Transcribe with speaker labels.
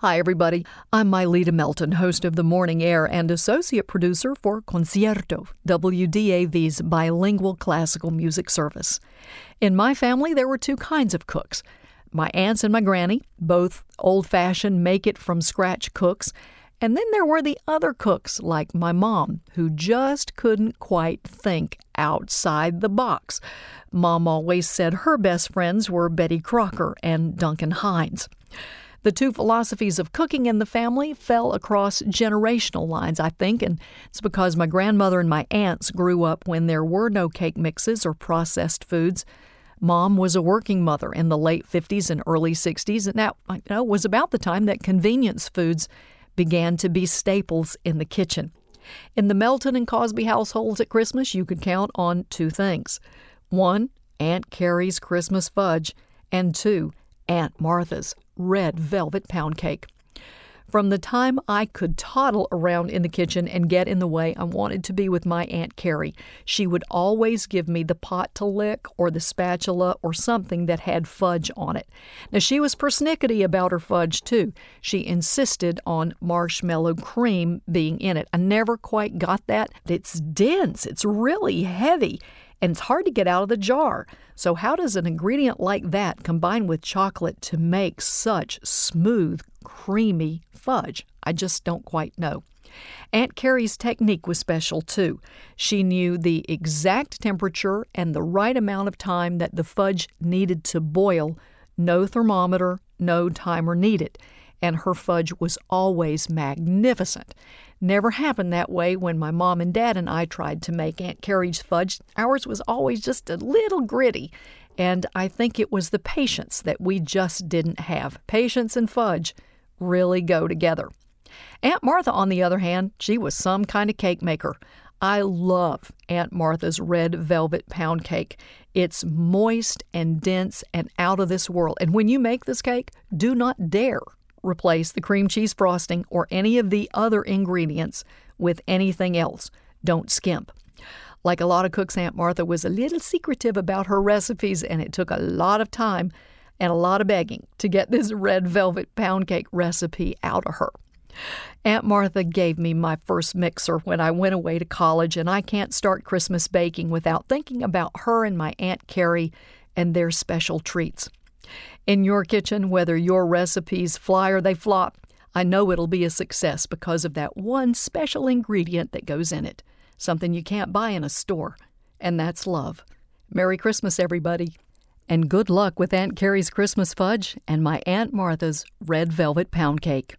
Speaker 1: Hi, everybody. I'm Myelita Melton, host of The Morning Air and associate producer for Concierto, WDAV's bilingual classical music service. In my family, there were two kinds of cooks my aunts and my granny, both old fashioned make it from scratch cooks. And then there were the other cooks, like my mom, who just couldn't quite think outside the box. Mom always said her best friends were Betty Crocker and Duncan Hines. The two philosophies of cooking in the family fell across generational lines, I think, and it's because my grandmother and my aunts grew up when there were no cake mixes or processed foods. Mom was a working mother in the late 50s and early 60s, and that you know, was about the time that convenience foods began to be staples in the kitchen. In the Melton and Cosby households at Christmas, you could count on two things. One, Aunt Carrie's Christmas fudge, and two, Aunt Martha's red velvet pound cake. From the time I could toddle around in the kitchen and get in the way, I wanted to be with my Aunt Carrie. She would always give me the pot to lick or the spatula or something that had fudge on it. Now, she was persnickety about her fudge, too. She insisted on marshmallow cream being in it. I never quite got that. It's dense, it's really heavy and it's hard to get out of the jar. So, how does an ingredient like that combine with chocolate to make such smooth, creamy fudge? I just don't quite know. Aunt Carrie's technique was special too. She knew the exact temperature and the right amount of time that the fudge needed to boil. No thermometer, no timer needed. And her fudge was always magnificent. Never happened that way when my mom and dad and I tried to make Aunt Carrie's fudge. Ours was always just a little gritty. And I think it was the patience that we just didn't have. Patience and fudge really go together. Aunt Martha, on the other hand, she was some kind of cake maker. I love Aunt Martha's red velvet pound cake. It's moist and dense and out of this world. And when you make this cake, do not dare replace the cream cheese frosting or any of the other ingredients with anything else. Don't skimp. Like a lot of cooks, Aunt Martha was a little secretive about her recipes, and it took a lot of time and a lot of begging to get this red velvet pound cake recipe out of her. Aunt Martha gave me my first mixer when I went away to college, and I can't start Christmas baking without thinking about her and my Aunt Carrie and their special treats. In your kitchen, whether your recipes fly or they flop, I know it'll be a success because of that one special ingredient that goes in it, something you can't buy in a store, and that's love. Merry Christmas, everybody, and good luck with Aunt Carrie's Christmas fudge and my Aunt Martha's red velvet pound cake.